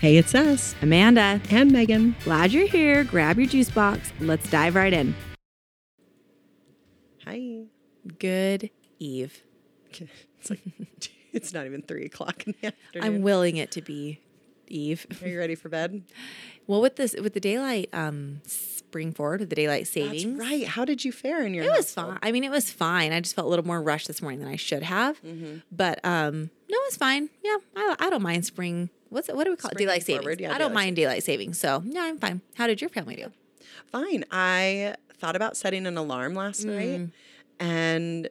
Hey, it's us, Amanda, and Megan. glad you're here. Grab your juice box. Let's dive right in. Hi. Good Eve. It's like it's not even three o'clock in the afternoon. I'm willing it to be Eve. Are you ready for bed? Well, with this, with the daylight um spring forward with the daylight That's savings, right. How did you fare in your? it was household? fine. I mean, it was fine. I just felt a little more rushed this morning than I should have. Mm-hmm. But um, no, it's fine. Yeah, I, I don't mind spring. What's it? What do we call it? Daylight savings. forward, yeah, I don't mind daylight savings. So yeah, I'm fine. How did your family do? Fine. I thought about setting an alarm last Mm. night and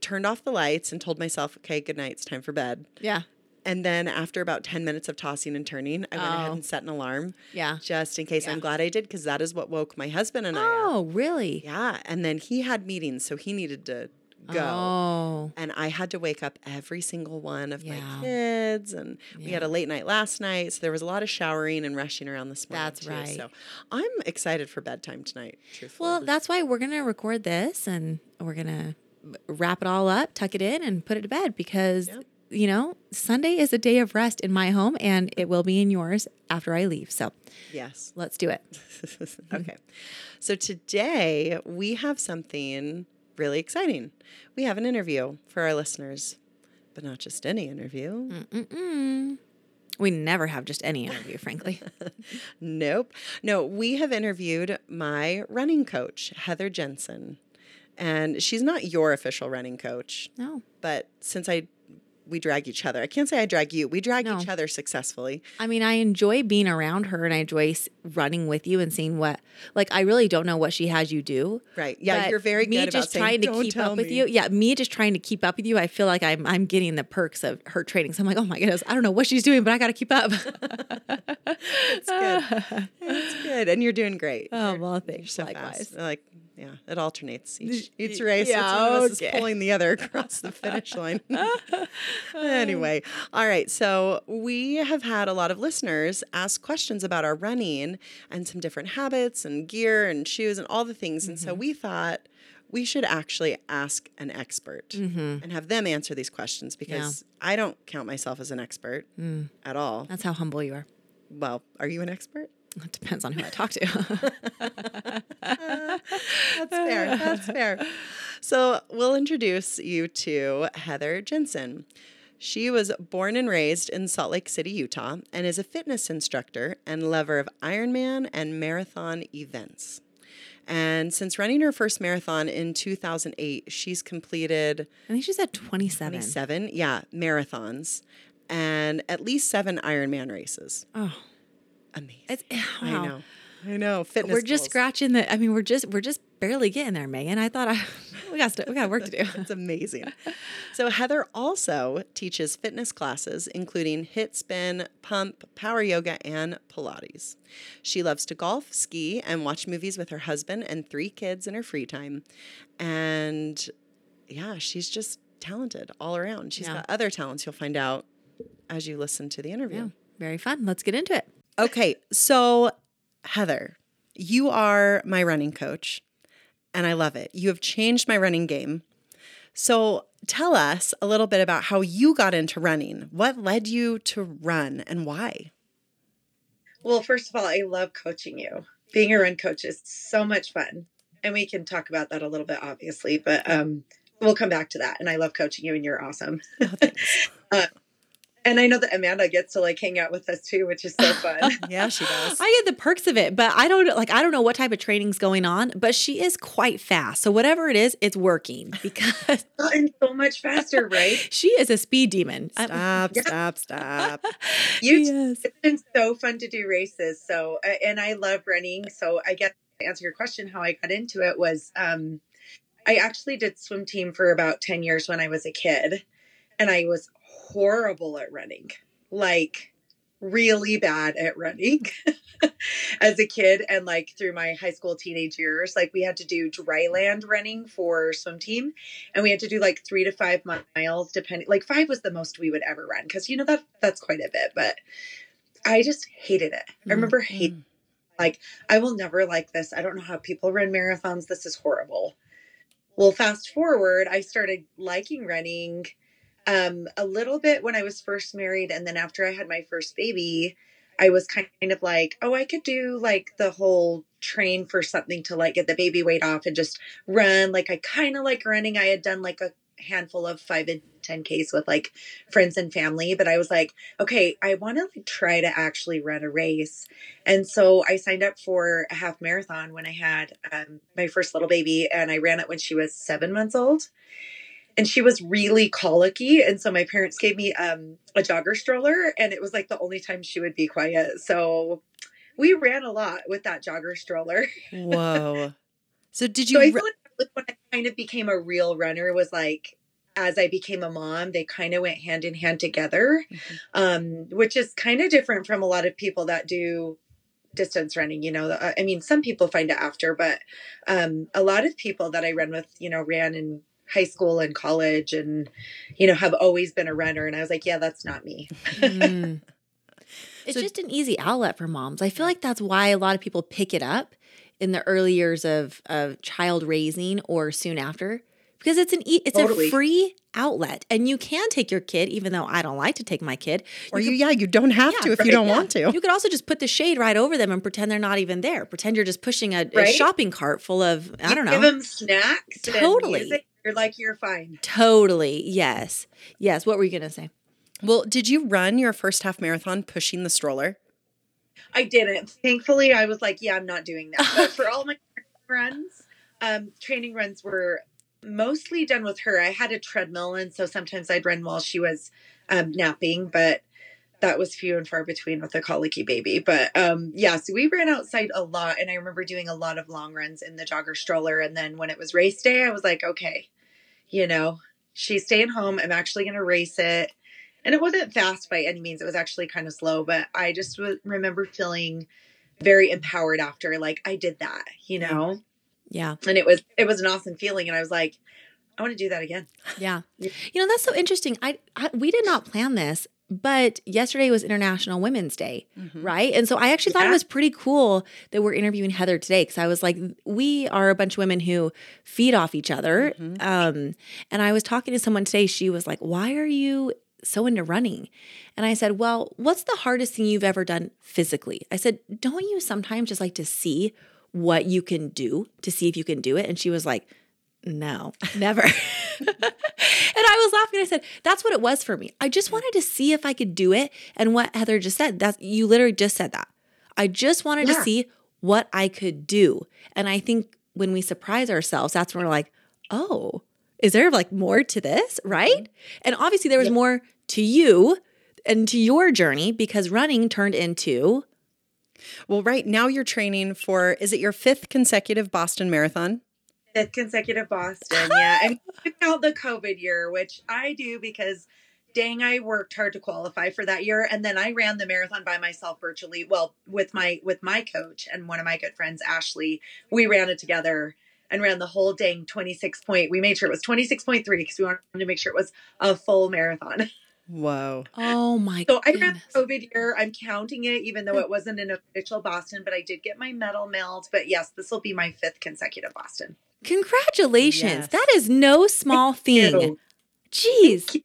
turned off the lights and told myself, "Okay, good night. It's time for bed." Yeah, And then after about 10 minutes of tossing and turning, I went ahead Oh. and set an alarm yeah. just in case. Yeah. I'm glad I did because that is what woke my husband and I. Oh, really? Yeah. And then he had meetings, so he needed to go. Oh, And I had to wake up every single one of Yeah. my kids. And we had a late night last night. So there was a lot of showering and rushing around this morning. That's too. right. So I'm excited for bedtime tonight, truthfully. well, that's why we're gonna record this and we're gonna wrap it all up, tuck it in, and put it to bed because Yep. you know Sunday is a day of rest in my home, and it will be in yours after I leave. So yes. let's do it. okay. So today we have something really exciting. We have an interview for our listeners, but not just any interview. Mm-mm. We never have just any interview, frankly. Nope. No, we have interviewed my running coach, Heather Jenson. And she's not your official running coach, No, but since I we drag each other. I can't say I drag you. We drag No. each other successfully. I mean I enjoy being around her, and I enjoy running with you and seeing what. Like I really don't know what she has you do. Right. Yeah, you're very me just saying, trying to "Don't keep up with me." you. Yeah, me just trying to keep up with you. I feel like I'm I'm getting the perks of her training. So I'm like, oh my goodness, I don't know what she's doing, but I got to keep up. It's good. It's good. And you're doing great. Oh, well, you're so Likewise. fast. Like, yeah, it alternates each, each race. yeah, Yeah, one of us okay. is pulling the other across the finish line. anyway, all right. So we have had a lot of listeners ask questions about our running and some different habits and gear and shoes and all the things. And so Mm-hmm. we thought we should actually ask an expert and have them answer these questions because I don't count myself as an expert Mm. at all. That's how humble you are. Well, are you an expert? It depends on who I talk to. That's fair. That's fair. So we'll introduce you to Heather Jenson. She was born and raised in Salt Lake City, Utah, and is a fitness instructor and lover of Ironman and marathon events. And since running her first marathon in 2008, she's completed I think she's at 27. 27, yeah, marathons and at least seven Ironman races. Oh, Amazing. it's I know. I know. Fitness We're just goals. scratching the. I mean, we're just we're just barely getting there, Megan. I thought I we got st- we got work to do. It's amazing. So Heather also teaches fitness classes, including HIIT spin, pump, power yoga, and Pilates. She loves to golf, ski, and watch movies with her husband and three kids in her free time. And yeah, she's just talented all around. She's Yeah. got other talents you'll find out as you listen to the interview. Yeah, very fun. Let's get into it. Okay, so Heather, you are my running coach, and I love it. You have changed my running game. So tell us a little bit about how you got into running. What led you to run and why? Well, first of all, I love coaching you. Being a run coach is so much fun. And we can talk about that a little bit, obviously, but um, we'll come back to that. And I love coaching you, and you're awesome. Uh, and I know that Amanda gets to like hang out with us too, which is so fun. Yeah, she does. I get the perks of it, but I don't like I don't know what type of training's going on, but she is quite fast. So whatever it is, it's working because and so much faster, right? she is a speed demon. I- Stop, stop, stop. You yes. it's been so fun to do races. So, uh, and I love running. So, I guess to answer your question, how I got into it was um, I actually did swim team for about 10 years when I was a kid, and I was horrible at running like, really bad at running as a kid. And like through my high school teenage years, like, we had to do dry land running for swim team, and we had to do like three to five miles, depending, like, five was the most we would ever run because, you know, that that's quite a bit, but I just hated it. I mm, remember hating mm. like I will never like this. I don't know how people run marathons. This is horrible. Well, fast forward, I started liking running um, a little bit when I was first married, and then after I had my first baby, I was kind of like, oh, I could do like the whole train for something to like get the baby weight off and just run. Like I kind of like running. I had done like a handful of five and 10Ks with like friends and family, but I was like, okay, I want to like try to actually run a race. And so I signed up for a half marathon when I had um, my first little baby and I ran it when she was seven months old and she was really colicky and so my parents gave me um, a jogger stroller and it was like the only time she would be quiet so we ran a lot with that jogger stroller Whoa. So did you so i feel like when i kind of became a real runner was like as i became a mom they kind of went hand in hand together Mhm. um, which is kind of different from a lot of people that do distance running you know Uh, i mean some people find it after but um, a lot of people that i ran with you know ran in high school and college and you know have always been a runner and i was like yeah that's not me Mm. It's So- just an easy outlet for moms. I feel like that's why a lot of people pick it up in the early years of of child raising or soon after because it's an e- it's Totally. a free outlet and you can take your kid even though I don't like to take my kid. or you yeah, you don't have Yeah, to if you don't Yeah. want to. You could also just put the shade right over them and pretend they're not even there. Pretend you're just pushing a, a shopping cart full of I You don't give know. them snacks and Totally. You're like you're fine Totally. Yes. Yes. What were you gonna say? Well, did you run your first half marathon pushing the stroller? I didn't. Thankfully, I was like, yeah, I'm not doing that. But for all my runs, um, training runs were mostly done with her. I had a treadmill, and so sometimes I'd run while she was um, napping, but that was few and far between with a colicky baby. But um, yeah, so we ran outside a lot, and I remember doing a lot of long runs in the jogger stroller. And then when it was race day, I was like, okay, you know, she's staying home. I'm actually going to race it and it wasn't fast by any means it was actually kind of slow but i just w- remember feeling very empowered after like i did that you know Yeah. and it was it was an awesome feeling and i was like i want to do that again Yeah. Yeah. You know, that's so interesting. I, I we did not plan this, but yesterday was International Women's Day, Mhm. right? And so I actually thought it was pretty cool that we're interviewing Heather today because I was like, we are a bunch of women who feed off each other. Mhm. Um, and I was talking to someone today. She was like, "Why are you so into running?" And I said, "Well, what's the hardest thing you've ever done physically?" I said, "Don't you sometimes just like to see what you can do to see if you can do it?" And she was like, no, never. and I was laughing. I said, that's what it was for me. I just wanted to see if I could do it. And what Heather just said, that's you literally just said that. I just wanted to see what I could do. And I think when we surprise ourselves, that's when we're like, oh, is there like more to this? Right. And obviously there was Yep. more to you and to your journey because running turned into Well, right now you're training for is it your fifth consecutive Boston Marathon? Fifth consecutive boston yeah and out the covid year which i do because dang i worked hard to qualify for that year and then i ran the marathon by myself virtually well with my with my coach and one of my good friends ashley. We ran it together and ran the whole dang 26 point we made sure it was 26.3 because we wanted to make sure it was a full marathon. Whoa. oh my so i ran the covid year i'm counting it even though it wasn't an official boston but i did get my medal mailed but yes this will be my fifth consecutive boston Congratulations. Yes. That is no small thing. Jeez.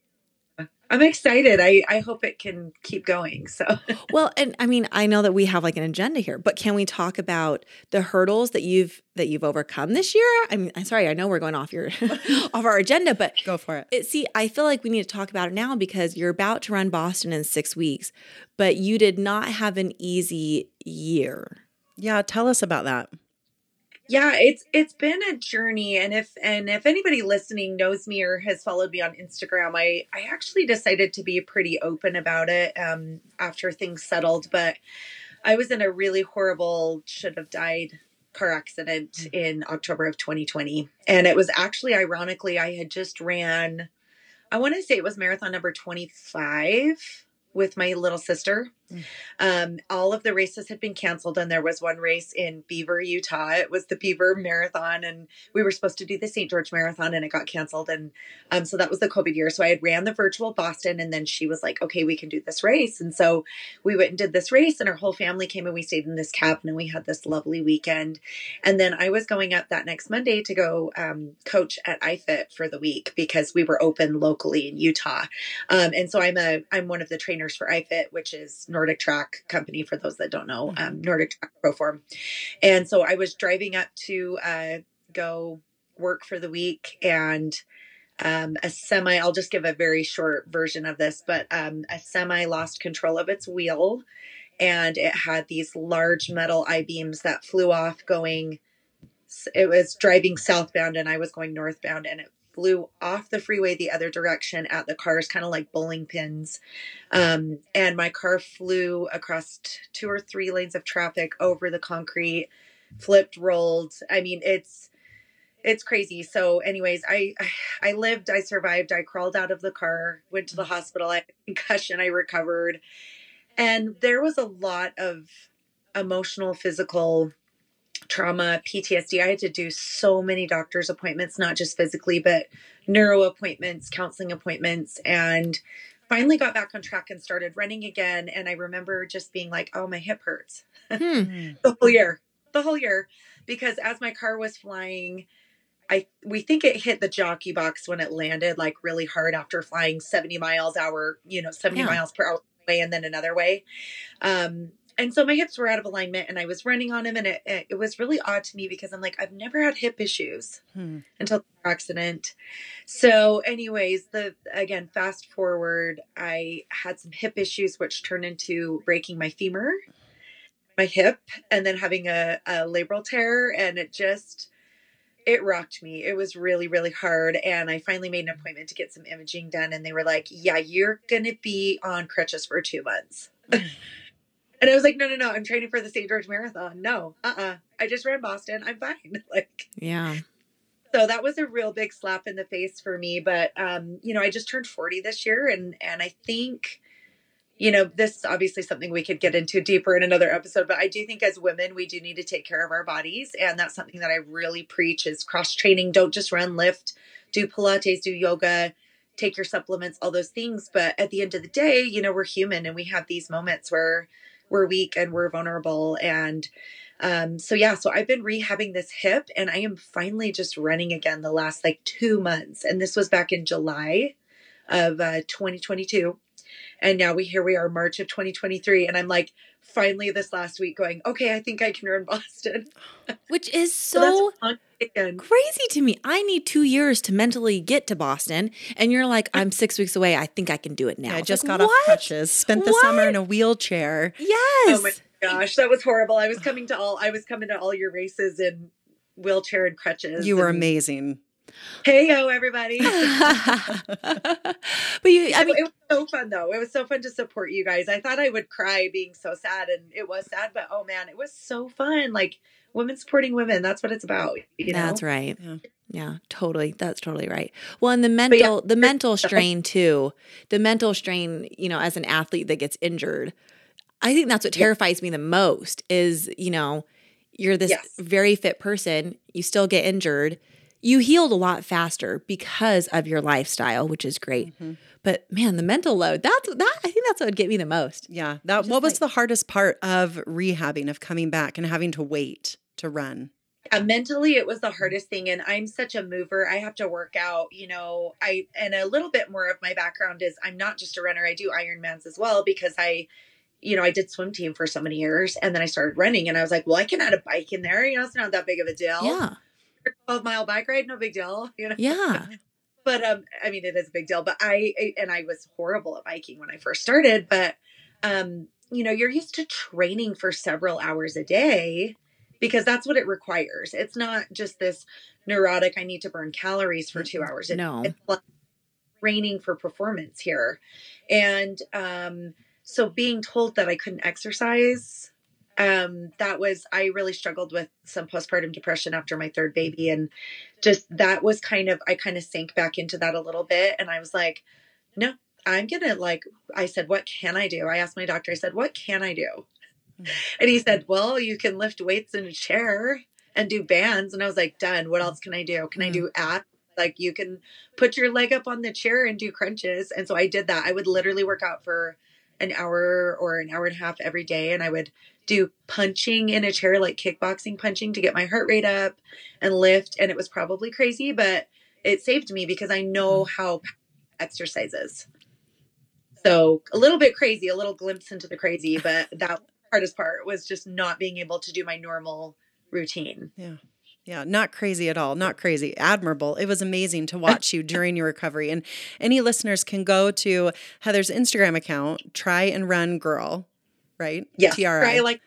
I'm excited. I, I hope it can keep going. So Well, and I mean, I know that we have like an agenda here, but can we talk about the hurdles that you've that you've overcome this year? I mean, I'm sorry, I know we're going off your off our agenda, but Go for it. it, see, I feel like we need to talk about it now because you're about to run Boston in six weeks, but you did not have an easy year. Yeah, tell us about that. Yeah, it's it's been a journey. And if and if anybody listening knows me or has followed me on Instagram, I I actually decided to be pretty open about it um, after things settled. But I was in a really horrible, should have died car accident in October of 2020, and it was actually ironically I had just ran. I want to say it was marathon number 25 with my little sister Um, all of the races had been canceled, and there was one race in Beaver, Utah. It was the Beaver Marathon, and we were supposed to do the St. George Marathon, and it got canceled. And um, so that was the COVID year. So I had ran the virtual Boston, and then she was like, "Okay, we can do this race." And so we went and did this race, and our whole family came, and we stayed in this cabin, and we had this lovely weekend. And then I was going up that next Monday to go um, coach at iFit for the week because we were open locally in Utah. Um, and so I'm a I'm one of the trainers for iFit, which is NordicTrack company for those that don't know, um, NordicTrack Proform. And so I was driving up to uh, go work for the week and um, a semi i'll just give a very short version of this but um, a semi lost control of its wheel and it had these large metal i-beams that flew off going it was driving southbound and i was going northbound and it flew off the freeway the other direction at the cars, kind of like bowling pins. Um, and my car flew across t- two or three lanes of traffic over the concrete, flipped, rolled. I mean, it's it's crazy. So, anyways, I I lived, I survived, I crawled out of the car, went to the hospital, I had a concussion, I recovered. And there was a lot of emotional, physical trauma, PTSD. I had to do so many doctor's appointments, not just physically, but neuro appointments, counseling appointments, and finally got back on track and started running again. And I remember just being like, oh, my hip hurts hmm. the whole year, the whole year. Because as my car was flying, I we think it hit the jockey box when it landed like really hard after flying 70 miles hour, you know, 70 yeah. miles per hour way and then another way. Um, and so my hips were out of alignment and I was running on them and it, it was really odd to me because I'm like I've never had hip issues hmm. until the accident. So anyways, the again fast forward I had some hip issues which turned into breaking my femur, my hip and then having a, a labral tear and it just it rocked me. It was really, really hard. And I finally made an appointment to get some imaging done. And they were like, Yeah, you're going to be on crutches for two months. And I was like, no, no, no, I'm training for the St. George Marathon. No, uh uh-uh. uh I just ran Boston. I'm fine. like, yeah. So that was a real big slap in the face for me. But, um, you know, I just turned 40 this year. And, and I think, you know, this is obviously something we could get into deeper in another episode, but I do think as women, we do need to take care of our bodies. And that's something that I really preach is cross training. Don't just run, lift, do Pilates, do yoga, take your supplements, all those things. But at the end of the day, you know, we're human and we have these moments where, we're weak and we're vulnerable and um, so yeah, so I've been rehabbing this hip and I am finally just running again the last like two months. And this was back in July of uh, 2022. And now we here we are, March of 2023. And I'm like, finally this last week going, okay, I think I can run Boston. Which is so, so crazy to me. I need two years to mentally get to Boston. And you're like, I'm six weeks away. I think I can do it now. Yeah, I just like, got what? off crutches, spent the what? summer in a wheelchair. Yes. Oh my gosh, that was horrible. I was coming to all I was coming to all your races in wheelchair and crutches. You were and, amazing. Hey yo, everybody! but you, I mean, it was so fun though. It was so fun to support you guys. I thought I would cry being so sad, and it was sad, but oh man, it was so fun. Like women supporting women. That's what it's about. You know? That's right. Yeah. yeah. totally. That's totally right. Well, and the mental, yeah, the mental strain too. The mental strain, you know, as an athlete that gets injured, I think that's what terrifies me the most. Is you know, you're this yes. very fit person, you still get injured. You healed a lot faster because of your lifestyle, which is great. Mm-hmm. But man, the mental load, that's that I think that's what would get me the most. Yeah. That what was like, the hardest part of rehabbing, of coming back and having to wait? to run? Yeah, mentally it was the hardest thing and I'm such a mover. I have to work out, you know, I and a little bit more of my background is I'm not just a runner. I do Ironmans as well because I you know, I did swim team for so many years and then I started running and I was like, well, I can add a bike in there. You know, it's not that big of a deal. Yeah. 12 mile bike ride, no big deal. You know? Yeah. but um, I mean, it is a big deal. But I, and I was horrible at biking when I first started. But um, you know, you're used to training for several hours a day because that's what it requires. It's not just this neurotic, I need to burn calories for two hours. It, no. It's like training for performance here. And um, so being told that I couldn't exercise, um, that was, I really struggled with some postpartum depression after my third baby. And just that was kind of, I kind of sank back into that a little bit. And I was like, no, I'm gonna like I said, what can I do? I asked my doctor, I said, what can I do? Mhm. And he said, Well, you can lift weights in a chair and do bands. And I was like, done. What else can I do? Can I do abs? Like you can put your leg up on the chair and do crunches. And so I did that. I would literally work out for an hour or an hour and a half every day. And I would do punching in a chair, like kickboxing punching to get my heart rate up and lift. And it was probably crazy, but it saved me because I know mm-hmm. how exercise is. So a little bit crazy, a little glimpse into the crazy, but that hardest part was just not being able to do my normal routine. Yeah. Yeah, not crazy at all. Not crazy. Admirable. It was amazing to watch you during your recovery. And any listeners can go to Heather's Instagram account, Tri and Run Girl, right? Yes. TRI. Right, like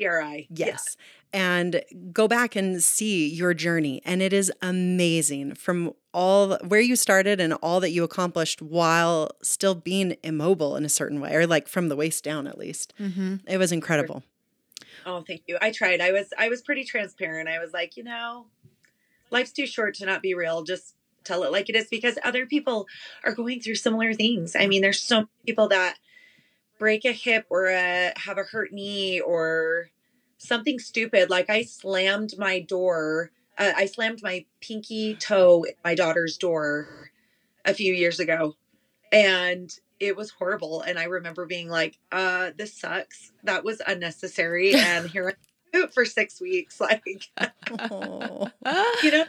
TRI. Yes. And go back and see your journey. And it is amazing from all where you started and all that you accomplished while still being immobile in a certain way, or like from the waist down at least. Mm-hmm. It was incredible. Oh, thank you. I tried. I was I was pretty transparent. I was like, you know, life's too short to not be real. Just tell it like it is because other people are going through similar things. I mean, there's so many people that break a hip or a, have a hurt knee or something stupid. Like I slammed my door. Uh, I slammed my pinky toe in my daughter's door a few years ago, and it was horrible. And I remember being like, uh, this sucks. That was unnecessary. And here I am for six weeks. Like, Oh. you know,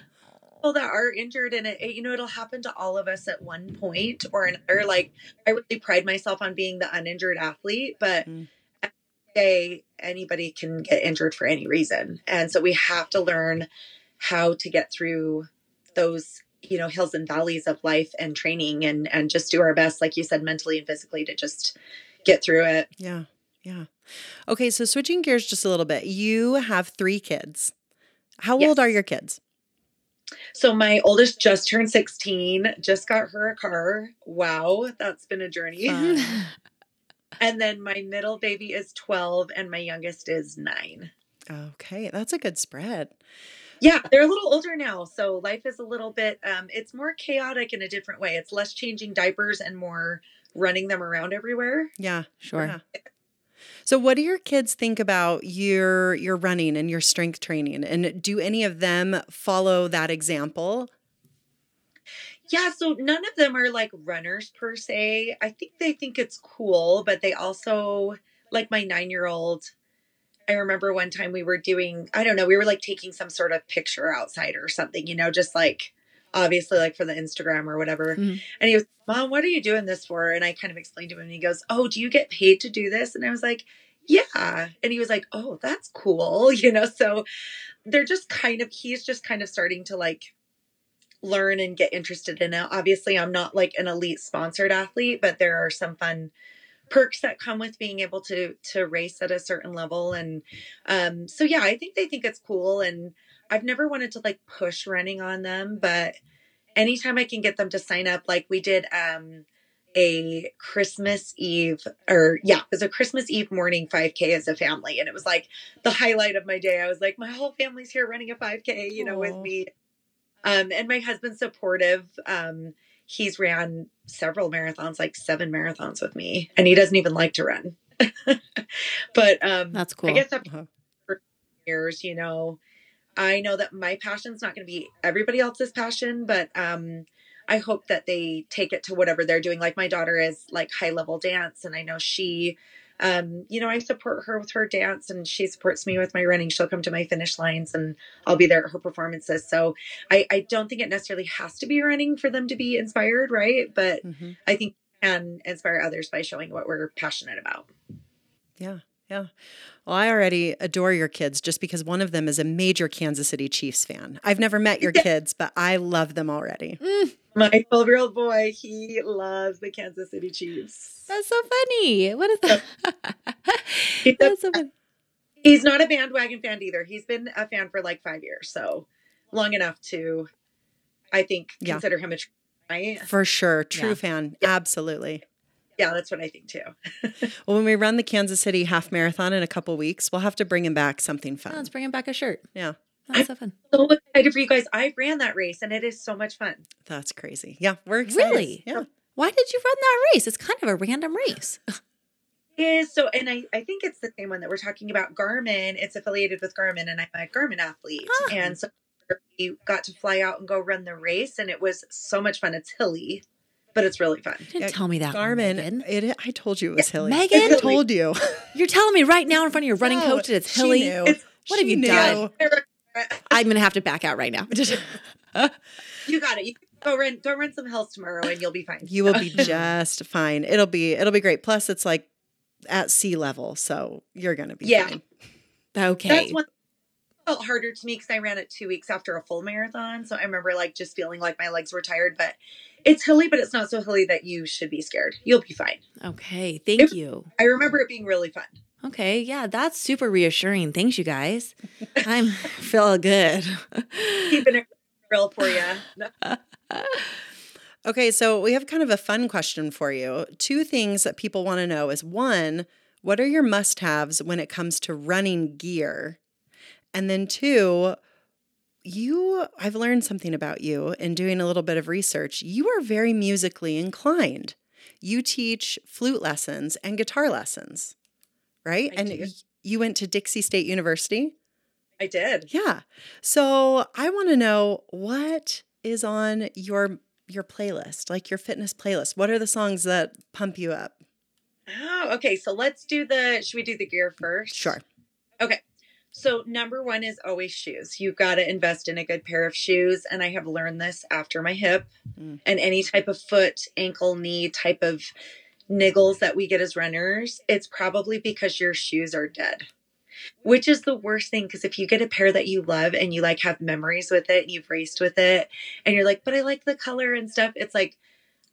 people that are injured and it, it- you know, it'll happen to all of us at one point or another. Like, I really pride myself on being the uninjured athlete, but Mm. at the end of the day, anybody can get injured for any reason. And so we have to learn how to get through those you know hills and valleys of life and training and and just do our best like you said mentally and physically to just get through it Yeah. Yeah. Okay. So switching gears just a little bit, you have three kids. How Yes. old are your kids? so my oldest just turned 16 just got her a car wow that's been a journey and then my middle baby is 12 and my youngest is 9 Okay. That's a good spread. Yeah they're a little older now so life is a little bit um it's more chaotic in a different way it's less changing diapers and more running them around everywhere Yeah. Sure. Yeah. So what do your kids think about your your running and your strength training? And do any of them follow that example? Yeah, so none of them are like runners per se. I think they think it's cool, but they also like my 9-year-old I remember one time we were doing I don't know, we were like taking some sort of picture outside or something, you know, just like obviously like for the Instagram or whatever. Mhm. And he was, "Mom, what are you doing this for?" And I kind of explained to him and he goes, "Oh, do you get paid to do this?" And I was like, "Yeah." And he was like, "Oh, that's cool." You know, so they're just kind of he's just kind of starting to like learn and get interested in it. Obviously, I'm not like an elite sponsored athlete, but there are some fun perks that come with being able to to race at a certain level and um so yeah, I think they think it's cool and I've never wanted to like push running on them, but anytime I can get them to sign up like we did um a Christmas Eve or yeah, it was a Christmas Eve morning 5K as a family. And it was like the highlight of my day. I was like, my whole family's here running a 5K, you know, with me. Um, and my husband's supportive. Um, he's ran several marathons, like seven marathons with me, and he doesn't even like to run. but um, That's cool. I guess after Uh-huh. years, you know, I know that my passion's not going to be everybody else's passion, but um, I hope that they take it to whatever they're doing. Like my daughter is like high level dance, and I know she, um, you know, I support her with her dance, and she supports me with my running. She'll come to my finish lines, and I'll be there at her performances. So I, I don't think it necessarily has to be running for them to be inspired, right? But Mhm. I think we can inspire others by showing what we're passionate about. Yeah. Yeah. Well, I already adore your kids just because one of them is a major Kansas City Chiefs fan. I've never met your kids, but I love them already. My 12 year old boy, he loves the Kansas City Chiefs. That's so funny. What is that? He's, a- so funny. he's not a bandwagon fan either. He's been a fan for like five years, so long enough to, I think, Yeah. consider him a tr- right? For sure. True Yeah. fan. Absolutely. Yeah, that's what I think too. Well, when we run the Kansas City half marathon in a couple weeks, we'll have to bring him back something fun. Let's bring him back a shirt. Yeah. That's so fun. So excited for you guys. I ran that race and it is so much fun. That's crazy. Yeah. We're excited. Really? Yeah. Why did you run that race? It's kind of a random race. is so and I, I think it's the same one that we're talking about garmin it's affiliated with garmin and i'm a garmin athlete Oh. and so we got to fly out and go run the race and it was so much fun it's hilly but it's really fun You didn't Yeah, tell me that. Garmin, Megan. it, I told you it was hilly. Megan? I told you. You're telling me right now in front of your running No, coach that it's she hilly. knew. It's- What have you knew. done? I'm gonna have to back out right now. you got it you can go run go run some hills tomorrow and you'll be fine You will be just fine. It'll be it'll be great. Plus, it's like at sea level, so you're gonna be Yeah. fine. okay. that's one felt harder to me because i ran it two weeks after a full marathon so i remember like just feeling like my legs were tired but it's hilly but it's not so hilly that you should be scared you'll be fine Okay. Thank you. i remember it being really fun Okay. Yeah, that's super reassuring. Thanks, you guys. I'm feel good. keeping it real for you Okay, so we have kind of a fun question for you. Two things that people want to know is one, what are your must-haves when it comes to running gear? And then two, you I've learned something about you in doing a little bit of research. You are very musically inclined. You teach flute lessons and guitar lessons, right? I and do. you went to Dixie State University? i did Yeah. So I want to know what is on your your playlist, like your fitness playlist. What are the songs that pump you up? Oh, okay. So let's do the. Should we do the gear first? Sure. Okay. So number one is always shoes. You've got to invest in a good pair of shoes, and I have learned this after my hip Mm. and any type of foot, ankle, knee type of niggles that we get as runners. It's probably because your shoes are dead. Which is the worst thing because if you get a pair that you love and you like have memories with it and you've raced with it and you're like, but I like the color and stuff, it's like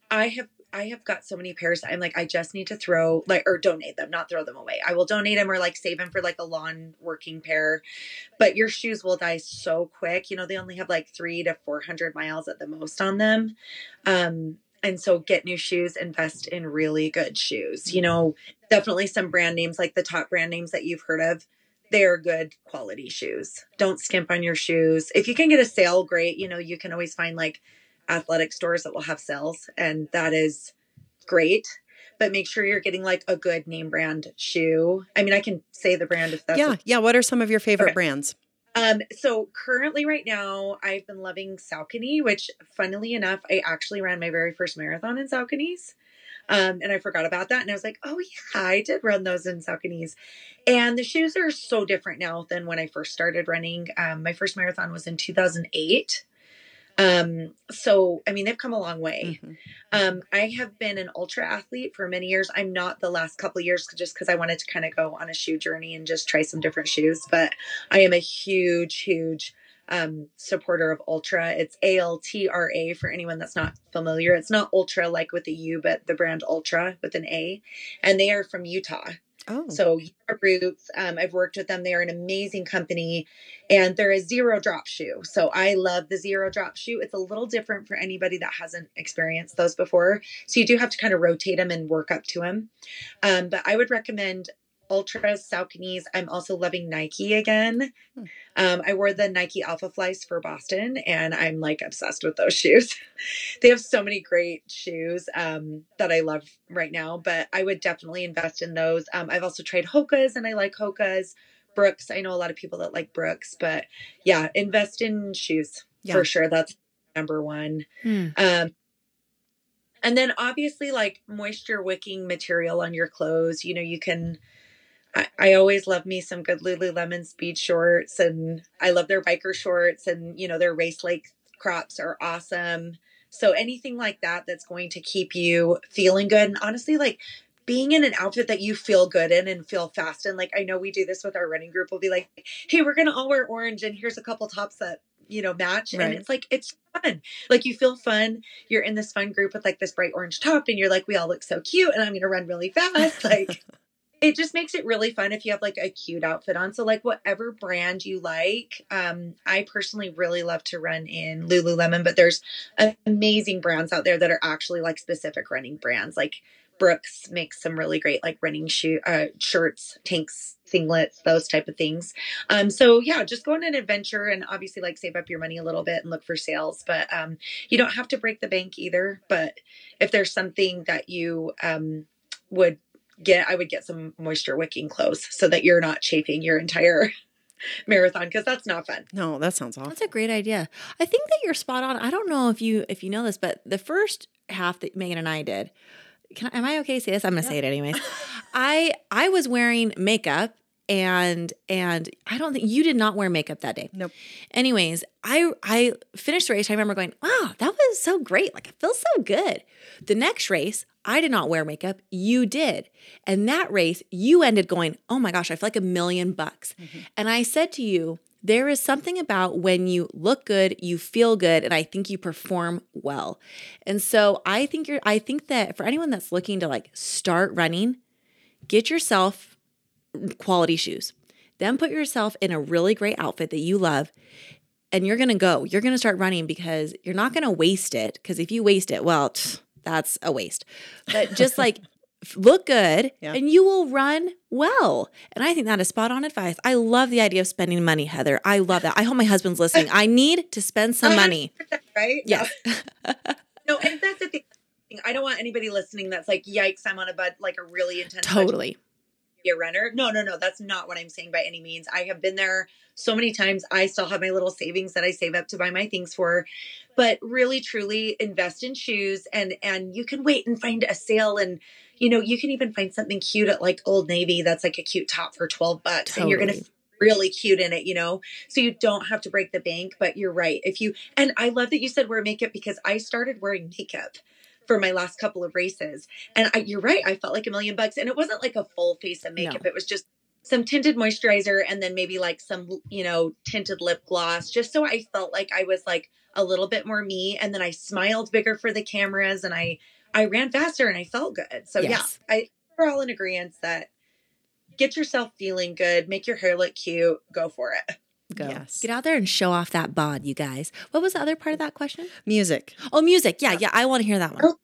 I have I have got so many pairs. I'm like, I just need to throw like or donate them, not throw them away. I will donate them or like save them for like a lawn working pair. But your shoes will die so quick. You know, they only have like three to four hundred miles at the most on them. Um, and so get new shoes, invest in really good shoes. You mm-hmm. know, definitely some brand names like the top brand names that you've heard of. They are good quality shoes. Don't skimp on your shoes. If you can get a sale, great. You know, you can always find like athletic stores that will have sales, and that is great. But make sure you're getting like a good name brand shoe. I mean, I can say the brand if that's yeah, yeah. What are some of your favorite Okay. brands? Um, so currently right now, I've been loving Saucony, which funnily enough, I actually ran my very first marathon in Sauconys. Um, and I forgot about that. And I was like, oh yeah, I did run those in Sauconys. And the shoes are so different now than when I first started running. Um, my first marathon was in 2008. Um, so I mean, they've come a long way. Mhm. Um, I have been an Altra athlete for many years. I'm not the last couple of years just because I wanted to kind of go on a shoe journey and just try some different shoes. But I am a huge, huge um, supporter of Altra. It's A L T R A for anyone that's not familiar. It's not ultra like with a U, but the brand Altra with an A, and they are from Utah. Oh, So Utah Roots, um, I've worked with them. They are an amazing company, and they're a zero drop shoe. So I love the zero drop shoe. It's a little different for anybody that hasn't experienced those before. So you do have to kind of rotate them and work up to them. Um, but I would recommend Altras, Sauconys. I'm also loving Nike again. Hmm. Um, I wore the Nike Alphaflys for Boston, and I'm like obsessed with those shoes. they have so many great shoes um, that I love right now, but I would definitely invest in those. Um, I've also tried Hoka's, and I like Hoka's. Brooks, I know a lot of people that like Brooks, but yeah, invest in shoes Yeah. for sure. That's number one. Hmm. Um, and then obviously like moisture wicking material on your clothes. You know, you can. I, I always love me some good Lululemon speed shorts, and I love their biker shorts, and you know their race lake crops are awesome. So anything like that that's going to keep you feeling good, and honestly, like being in an outfit that you feel good in and feel fast in. Like I know we do this with our running group. We'll be like, "Hey, we're gonna all wear orange, and here's a couple tops that you know match," Right. and it's like it's fun. Like you feel fun. You're in this fun group with like this bright orange top, and you're like, "We all look so cute," and I'm gonna run really fast. Like it just makes it really fun if you have like a cute outfit on. So like whatever brand you like. Um, I personally really love to run in Lululemon, but there's amazing brands out there that are actually like specific running brands. Like Brooks makes some really great like running shoe uh, shirts, tanks, singlets, those type of things. Um, so yeah, just go on an adventure and obviously like save up your money a little bit and look for sales. But um, you don't have to break the bank either. But if there's something that you um, would get, I would get some moisture wicking clothes so that you're not chafing your entire marathon because that's not fun. No, that sounds awful. That's a great idea. I think that you're spot on. I don't know if you if you know this, but the first half that Megan and I did, can I, am I okay to say this? I'm gonna say it anyways. I I was wearing makeup and and I don't think you did not wear makeup that day. Nope. Anyways, I I finished the race. I remember going, wow, that was so great. Like I feel so good. The next race, I did not wear makeup. You did. And that race, you ended going, oh my gosh, I feel like a million bucks. Mm-hmm. And I said to you, there is something about when you look good, you feel good, and I think you perform well. And so I think you're I think that for anyone that's looking to like start running, get yourself quality shoes. Then put yourself in a really great outfit that you love and you're going to go. You're going to start running because you're not going to waste it because if you waste it, well, that's a waste. But just like look good yeah. and you will run well. And I think that is spot on advice. I love the idea of spending money, Heather. I love that. I hope my husband's listening. I need to spend some money. Right? Yes. no, and that's the thing. I don't want anybody listening that's like, yikes, I'm on a bud like a really intense totally be a runner. No, no, no, that's not what I'm saying by any means. I have been there so many times. I still have my little savings that I save up to buy my things for. But really truly invest in shoes and and you can wait and find a sale and you know, you can even find something cute at like Old Navy that's like a cute top for 12 bucks totally. and you're going to really cute in it, you know? So you don't have to break the bank, but you're right. If you, and I love that you said wear makeup because I started wearing makeup for my last couple of races. And I, you're right. I felt like a million bucks and it wasn't like a full face of makeup. No. It was just some tinted moisturizer and then maybe like some, you know, tinted lip gloss, just so I felt like I was like a little bit more me. And then I smiled bigger for the cameras and I, I ran faster and I felt good. So yes. yeah, I we're all in agreement that get yourself feeling good, make your hair look cute, go for it. Go. Yes. Get out there and show off that bod, you guys. What was the other part of that question? Music. Oh, music. Yeah, yeah. I want to hear that one. Oh.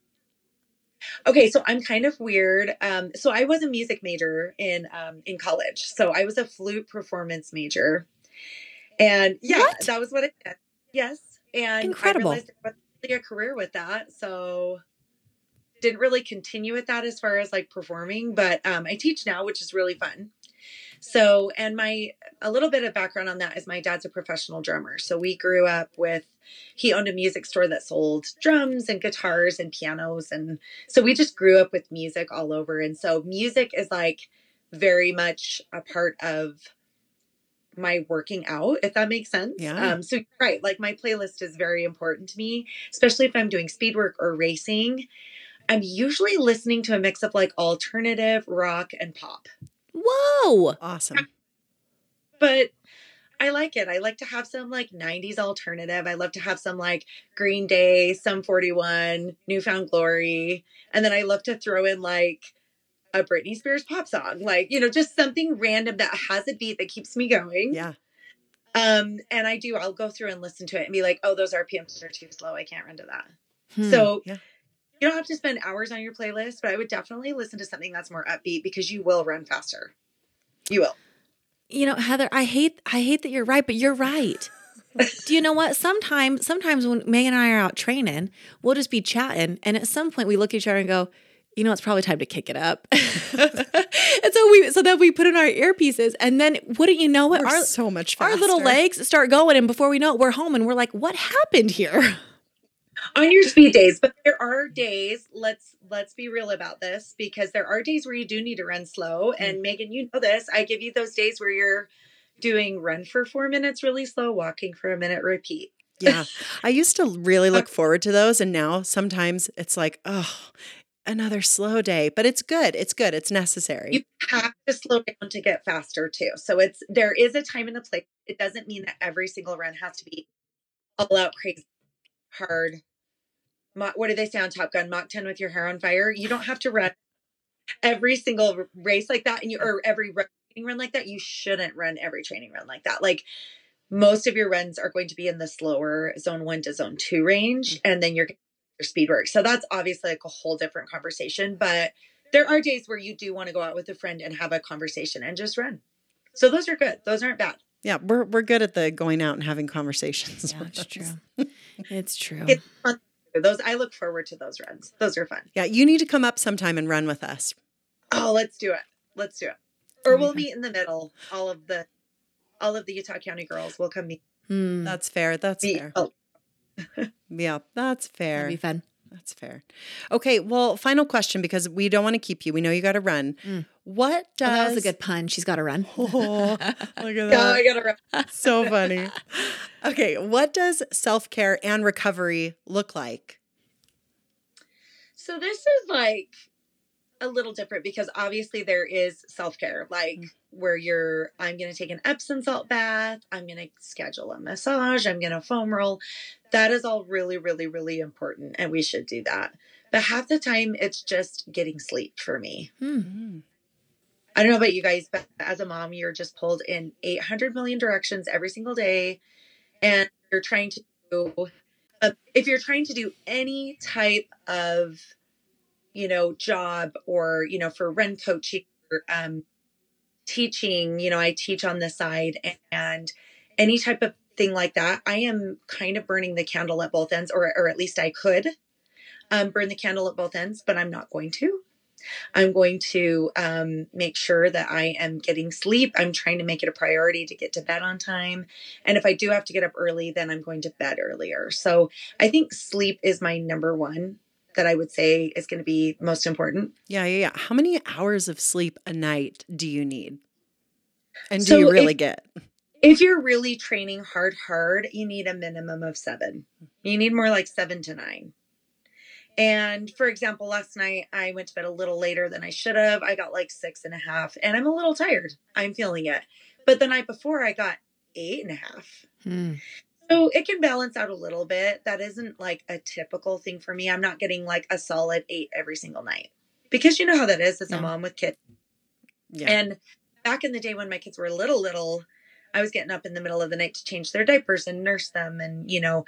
Okay, so I'm kind of weird. Um, so I was a music major in um, in college. So I was a flute performance major, and yeah, what? that was what I did. Yes, and incredible. I realized I really a career with that. So didn't really continue with that as far as like performing, but um, I teach now, which is really fun. So, and my a little bit of background on that is my dad's a professional drummer. So we grew up with he owned a music store that sold drums and guitars and pianos. And so we just grew up with music all over. And so music is like very much a part of my working out if that makes sense. Yeah. um so right like my playlist is very important to me especially if i'm doing speed work or racing. I'm usually listening to a mix of like alternative rock and pop Whoa. Awesome. But I like it. I like to have some like 90s alternative. I love to have some like Green Day, Sum 41, New Found Glory. And then I love to throw in like a Britney Spears pop song, like, you know, just something random that has a beat that keeps me going. Yeah. Um, and I do, I'll go through and listen to it and be like, oh, those RPMs are too slow. I can't run to that. Hmm. So yeah you don't have to spend hours on your playlist, but I would definitely listen to something that's more upbeat because you will run faster. You will. You know, Heather, I hate I hate that you're right, but you're right. Do you know what? Sometimes sometimes when Megan and I are out training, we'll just be chatting and at some point we look at each other and go, you know, it's probably time to kick it up. and so we so then we put in our earpieces and then wouldn't you know it? We're our so much faster. Our little legs start going and before we know it, we're home and we're like, what happened here? On your speed days but there are days let's let's be real about this because there are days where you do need to run slow. Mm. and megan you know this i give you those days where you're doing run for four minutes really slow walking for a minute repeat. Yeah. I used to really look forward to those and now sometimes it's like oh another slow day. But it's good it's good it's necessary. You have to slow down to get faster too. So it's there is a time and a place. It doesn't mean that every single run has to be all out crazy hard what do they say on Top Gun? Mach 10 with your hair on fire. You don't have to run every single race like that and you or every run like that, you shouldn't run every training run like that. Like most of your runs are going to be in the slower zone one to zone two range, mm-hmm. and then you're your speed work. So that's obviously like a whole different conversation. But there are days where you do want to go out with a friend and have a conversation and just run. So those are good. Those aren't bad. Yeah, we're we're good at the going out and having conversations. Yeah, it's true. it's true. It's fun. Those I look forward to those runs. Those are fun. Yeah, you need to come up sometime and run with us. Oh, let's do it. Let's do it. Or we'll meet in the middle. All of the all of the Utah County girls will come meet. Hmm. That's fair. That's meet. fair. Oh. yeah, that's fair. That'd be fun. That's fair. Okay, well, final question because we don't want to keep you. We know you got to run. Mm. What does oh, that was a good pun? She's got to run. oh, look at that! Yeah, I got to run. so funny. Okay, what does self care and recovery look like? So this is like a little different because obviously there is self care, like mm. where you're, I'm going to take an Epsom salt bath, I'm going to schedule a massage, I'm going to foam roll. That is all really, really, really important. And we should do that. But half the time, it's just getting sleep for me. Mm-hmm. I don't know about you guys, but as a mom, you're just pulled in 800 million directions every single day. And you're trying to do, uh, if you're trying to do any type of you know, job or, you know, for run coaching or um, teaching, you know, I teach on the side and any type of thing like that, I am kind of burning the candle at both ends, or, or at least I could um, burn the candle at both ends, but I'm not going to. I'm going to um, make sure that I am getting sleep. I'm trying to make it a priority to get to bed on time. And if I do have to get up early, then I'm going to bed earlier. So I think sleep is my number one that I would say is going to be most important. Yeah, yeah, yeah. How many hours of sleep a night do you need? And do so you really if, get? If you're really training hard, hard, you need a minimum of seven. You need more like seven to nine. And for example, last night I went to bed a little later than I should have. I got like six and a half, and I'm a little tired. I'm feeling it. But the night before, I got eight and a half. Hmm. So it can balance out a little bit. That isn't like a typical thing for me. I'm not getting like a solid eight every single night because you know how that is as yeah. a mom with kids. Yeah. And back in the day when my kids were little, little, I was getting up in the middle of the night to change their diapers and nurse them. And, you know,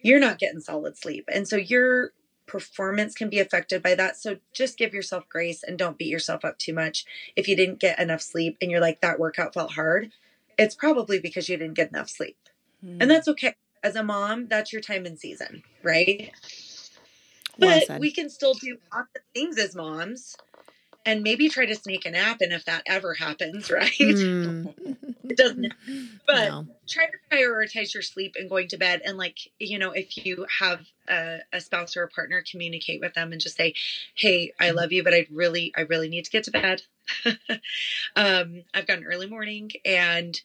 you're not getting solid sleep. And so your performance can be affected by that. So just give yourself grace and don't beat yourself up too much. If you didn't get enough sleep and you're like, that workout felt hard, it's probably because you didn't get enough sleep. Mm. And that's okay. As a mom, that's your time and season, right? Well but said. we can still do lots of things as moms and maybe try to sneak a nap and if that ever happens right mm. it doesn't but no. try to prioritize your sleep and going to bed and like you know if you have a, a, spouse or a partner communicate with them and just say hey i love you but i really i really need to get to bed um, i've got an early morning and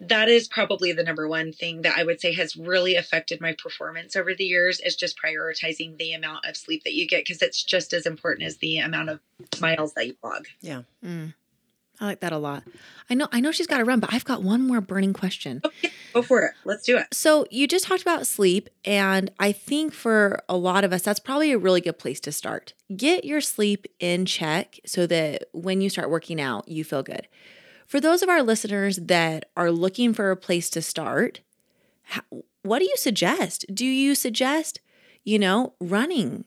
that is probably the number one thing that I would say has really affected my performance over the years is just prioritizing the amount of sleep that you get because it's just as important as the amount of miles that you log. Yeah. Mm. I like that a lot. I know I know she's got to run, but I've got one more burning question. Okay, go for it. Let's do it. So, you just talked about sleep and I think for a lot of us that's probably a really good place to start. Get your sleep in check so that when you start working out, you feel good. For those of our listeners that are looking for a place to start, how, what do you suggest? Do you suggest, you know, running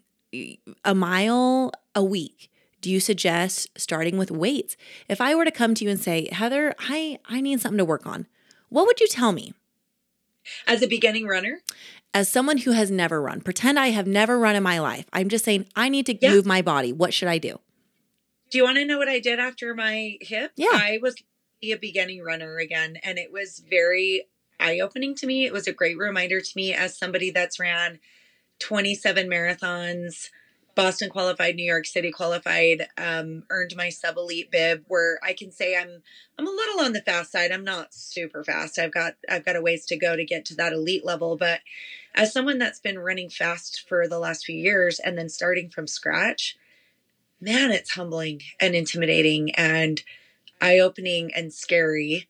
a mile a week? Do you suggest starting with weights? If I were to come to you and say, Heather, I, I need something to work on, what would you tell me? As a beginning runner? As someone who has never run, pretend I have never run in my life. I'm just saying, I need to yeah. move my body. What should I do? Do you want to know what I did after my hip? Yeah. I was a beginning runner again. And it was very eye opening to me. It was a great reminder to me as somebody that's ran 27 marathons, Boston qualified, New York City qualified, um, earned my sub elite bib where I can say I'm I'm a little on the fast side. I'm not super fast. I've got I've got a ways to go to get to that elite level. But as someone that's been running fast for the last few years and then starting from scratch, man, it's humbling and intimidating and eye opening and scary.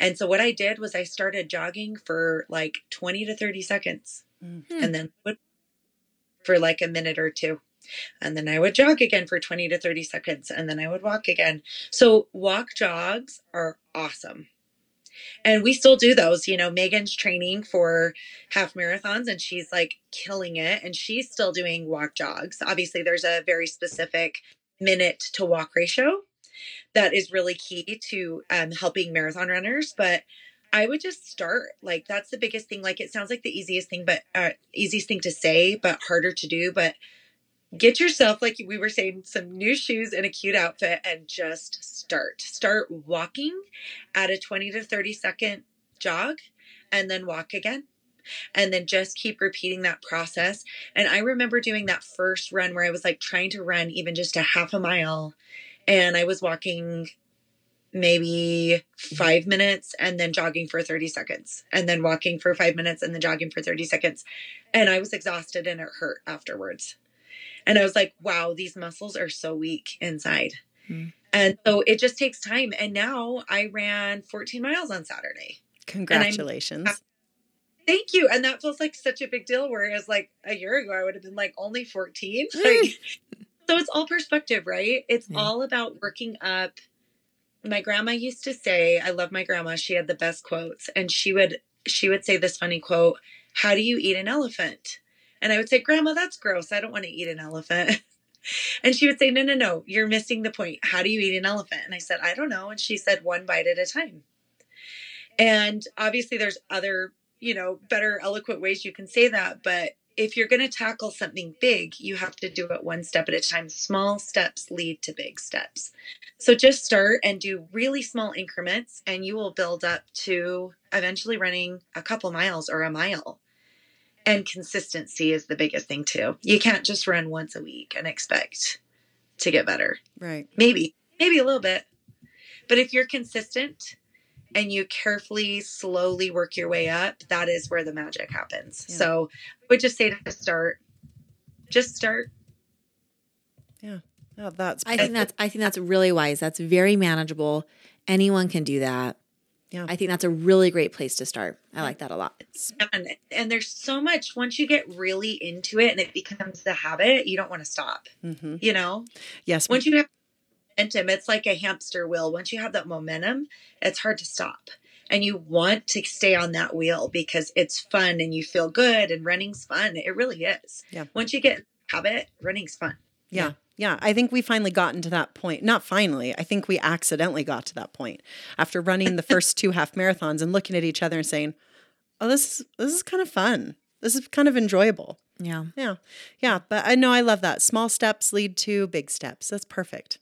And so what I did was I started jogging for like 20 to 30 seconds mm-hmm. and then for like a minute or two. And then I would jog again for 20 to 30 seconds. And then I would walk again. So walk jogs are awesome. And we still do those. You know, Megan's training for half marathons and she's like killing it. And she's still doing walk jogs. Obviously, there's a very specific minute to walk ratio that is really key to um, helping marathon runners. But I would just start. Like that's the biggest thing. Like it sounds like the easiest thing, but uh, easiest thing to say, but harder to do. But get yourself, like we were saying, some new shoes and a cute outfit and just start. Start walking at a 20 to 30 second jog and then walk again. And then just keep repeating that process. And I remember doing that first run where I was like trying to run even just a half a mile. And I was walking maybe five minutes and then jogging for 30 seconds and then walking for five minutes and then jogging for 30 seconds. And I was exhausted and it hurt afterwards. And I was like, wow, these muscles are so weak inside. Mm. And so it just takes time. And now I ran 14 miles on Saturday. Congratulations. Thank you. And that feels like such a big deal. Whereas like a year ago, I would have been like only 14. Like, so it's all perspective, right? It's yeah. all about working up. My grandma used to say, I love my grandma. She had the best quotes. And she would she would say this funny quote, How do you eat an elephant? And I would say, Grandma, that's gross. I don't want to eat an elephant. and she would say, No, no, no, you're missing the point. How do you eat an elephant? And I said, I don't know. And she said, One bite at a time. And obviously, there's other, you know, better eloquent ways you can say that. But if you're going to tackle something big, you have to do it one step at a time. Small steps lead to big steps. So just start and do really small increments, and you will build up to eventually running a couple miles or a mile and consistency is the biggest thing too. You can't just run once a week and expect to get better. Right. Maybe, maybe a little bit. But if you're consistent and you carefully, slowly work your way up, that is where the magic happens. Yeah. So I would just say to start, just start. Yeah. Oh, that's I think that's I think that's really wise. That's very manageable. Anyone can do that. Yeah. I think that's a really great place to start. I like that a lot. And, and there's so much once you get really into it and it becomes the habit, you don't want to stop. Mm-hmm. You know? Yes. Once you have momentum, it's like a hamster wheel. Once you have that momentum, it's hard to stop. And you want to stay on that wheel because it's fun and you feel good and running's fun. It really is. Yeah. Once you get habit, running's fun. Yeah. Yeah, I think we finally gotten to that point. Not finally, I think we accidentally got to that point after running the first two half marathons and looking at each other and saying, "Oh, this is this is kind of fun. This is kind of enjoyable." Yeah. Yeah. Yeah, but I know I love that. Small steps lead to big steps. That's perfect.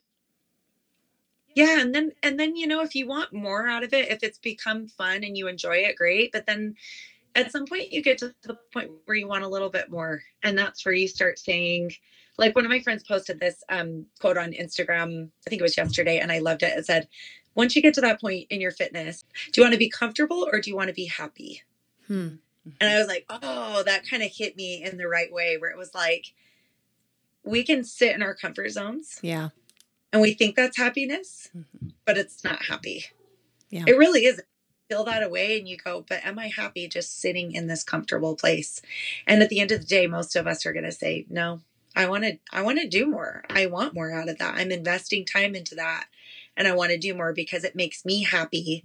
Yeah, and then and then you know if you want more out of it, if it's become fun and you enjoy it, great, but then at some point you get to the point where you want a little bit more and that's where you start saying like one of my friends posted this um, quote on Instagram, I think it was yesterday, and I loved it. It said, Once you get to that point in your fitness, do you want to be comfortable or do you want to be happy? Hmm. And I was like, Oh, that kind of hit me in the right way where it was like, we can sit in our comfort zones. Yeah. And we think that's happiness, mm-hmm. but it's not happy. Yeah. It really isn't feel that away and you go, but am I happy just sitting in this comfortable place? And at the end of the day, most of us are going to say, no, I want to I want to do more. I want more out of that. I'm investing time into that and I want to do more because it makes me happy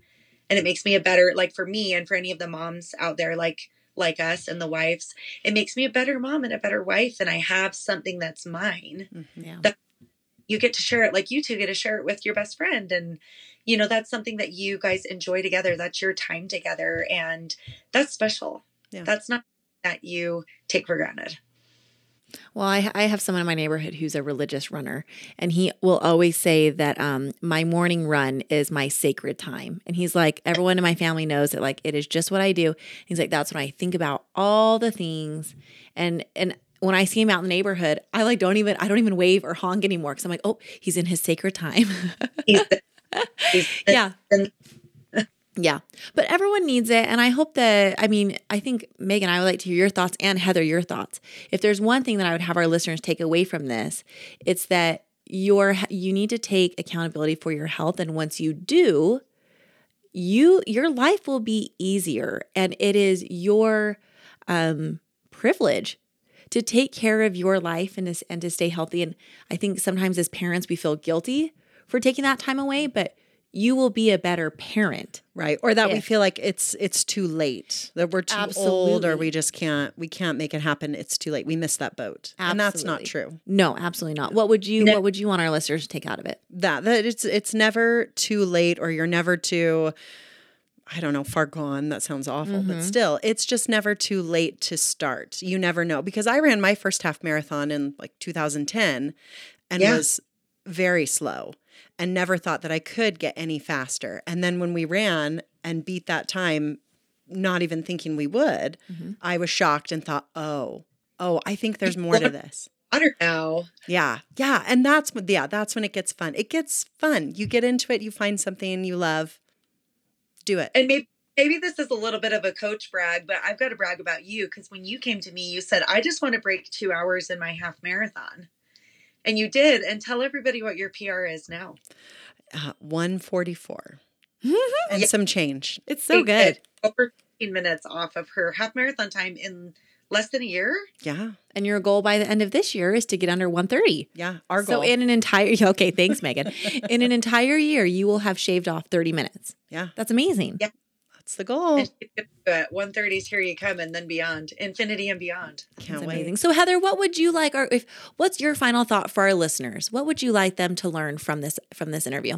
and it makes me a better like for me and for any of the moms out there like like us and the wives, it makes me a better mom and a better wife and I have something that's mine. Mm-hmm. Yeah. That you get to share it like you two get to share it with your best friend and you know that's something that you guys enjoy together. That's your time together and that's special. Yeah. That's not that you take for granted. Well, I, I have someone in my neighborhood who's a religious runner, and he will always say that um, my morning run is my sacred time. And he's like, everyone in my family knows that, like, it is just what I do. He's like, that's when I think about all the things, and and when I see him out in the neighborhood, I like don't even I don't even wave or honk anymore because I'm like, oh, he's in his sacred time. he's, he's, yeah. Yeah. But everyone needs it. And I hope that, I mean, I think Megan, I would like to hear your thoughts and Heather, your thoughts. If there's one thing that I would have our listeners take away from this, it's that your you need to take accountability for your health. And once you do, you your life will be easier. And it is your um privilege to take care of your life and to, and to stay healthy. And I think sometimes as parents, we feel guilty for taking that time away, but you will be a better parent. Right. Or that we feel like it's it's too late. That we're too old or we just can't we can't make it happen. It's too late. We missed that boat. And that's not true. No, absolutely not. What would you No. what would you want our listeners to take out of it? That that it's it's never too late or you're never too I don't know, far gone. That sounds awful, but still, it's just never too late to start. You never know. Because I ran my first half marathon in like 2010 and Yeah. was very slow and never thought that I could get any faster. And then when we ran and beat that time, not even thinking we would, I was shocked and thought, oh, oh, I think there's more to this. I don't know. Yeah. Yeah. And that's when, yeah, that's when it gets fun. It gets fun. You get into it, you find something you love, do it. And maybe maybe this is a little bit of a coach brag, but I've got to brag about you because when you came to me, you said, I just want to break two hours in my half marathon. And you did. And tell everybody what your PR is now. Uh, 144 and Yeah. some change. It's so Take good. it Over 15 minutes off of her half marathon time in less than a year. Yeah. And your goal by the end of this year is to get under 130. Yeah. Our goal. So in an entire okay, thanks Megan. in an entire year you will have shaved off 30 minutes. yeah. That's amazing. Yeah. That's the goal. And she's gonna do it. 130's here you come and then beyond. Infinity and beyond. Can't That's wait. amazing. So Heather, what would you like or if what's your final thought for our listeners? What would you like them to learn from this from this interview?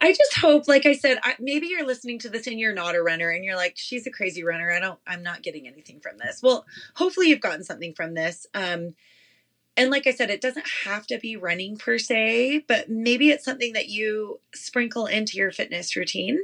I just hope, like I said, I, maybe you're listening to this and you're not a runner and you're like, she's a crazy runner. I don't, I'm not getting anything from this. Well, hopefully you've gotten something from this. Um, and like I said, it doesn't have to be running per se, but maybe it's something that you sprinkle into your fitness routine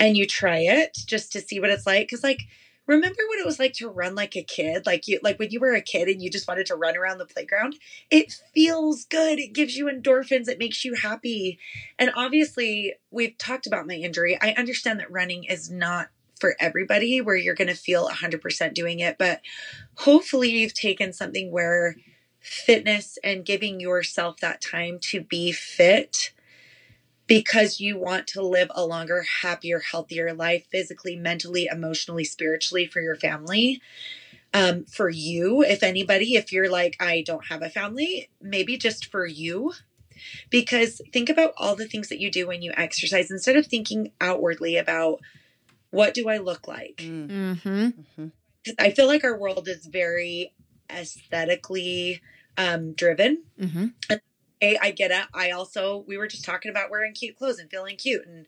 and you try it just to see what it's like. Cause like, remember what it was like to run like a kid? Like you, like when you were a kid and you just wanted to run around the playground, it feels good. It gives you endorphins. It makes you happy. And obviously, we've talked about my injury. I understand that running is not for everybody where you're going to feel 100% doing it, but hopefully, you've taken something where fitness and giving yourself that time to be fit because you want to live a longer, happier, healthier life physically, mentally, emotionally, spiritually for your family. Um, for you, if anybody, if you're like, I don't have a family, maybe just for you because think about all the things that you do when you exercise instead of thinking outwardly about what do I look like? Mm, Mhm. mhm. 'Cause I feel like our world is very aesthetically um, driven. Mhm. I get it. I also we were just talking about wearing cute clothes and feeling cute and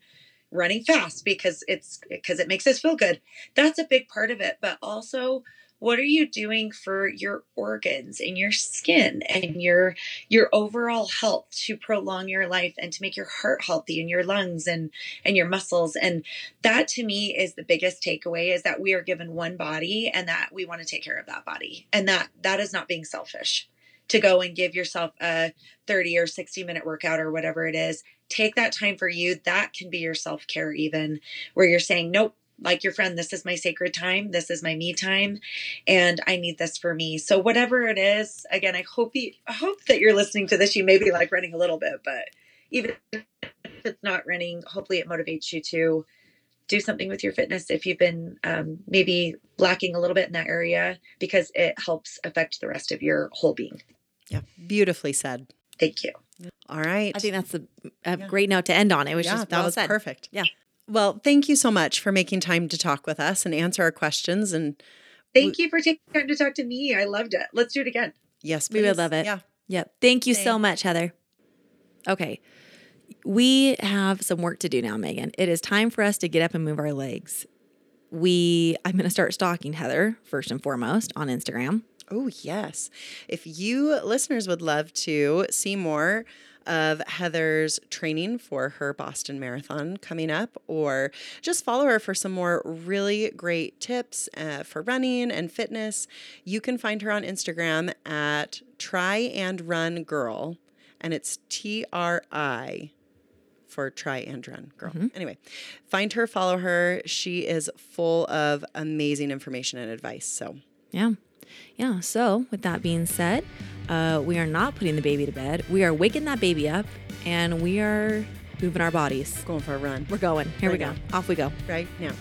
running fast because it's because it makes us feel good. That's a big part of it, but also what are you doing for your organs and your skin and your your overall health to prolong your life and to make your heart healthy and your lungs and and your muscles and that to me is the biggest takeaway is that we are given one body and that we want to take care of that body and that that is not being selfish to go and give yourself a 30 or 60 minute workout or whatever it is take that time for you. That can be your self-care even where you're saying nope like your friend this is my sacred time this is my me time and i need this for me. So whatever it is again i hope you i hope that you're listening to this. You may be like running a little bit but even if it's not running hopefully it motivates you to do something with your fitness if you've been um, maybe lacking a little bit in that area because it helps affect the rest of your whole being Yeah. Beautifully said. thank you All right. I think that's a, a Yeah. great note to end on. It was yeah, just that well was said. perfect. Yeah. Well, thank you so much for making time to talk with us and answer our questions. And thank you for taking time to talk to me i loved it let's do it again yes, We would love it. Yeah. Yep. Thank you so much, Heather. Okay. We have some work to do now, Megan. It is time for us to get up and move our legs. We I'm going to start stalking Heather first and foremost on Instagram. Oh, yes. If you listeners would love to see more of Heather's training for her Boston Marathon coming up, or just follow her for some more really great tips uh, for running and fitness, you can find her on Instagram at Tri and Run Girl, and it's T R I for try and run girl. Anyway, find her, follow her. She is full of amazing information and advice. So, Yeah. Yeah. So, with that being said, uh, we are not putting the baby to bed. We are waking that baby up and we are moving our bodies. going for a run. We're going. Here we go. now. Off we go. right now.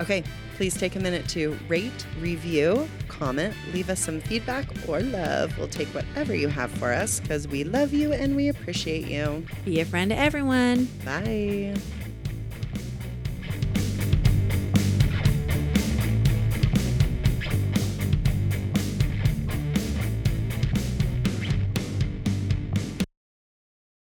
Okay, please take a minute to rate, review, comment, leave us some feedback or love. We'll take whatever you have for us because we love you and we appreciate you. Be a friend to everyone. Bye.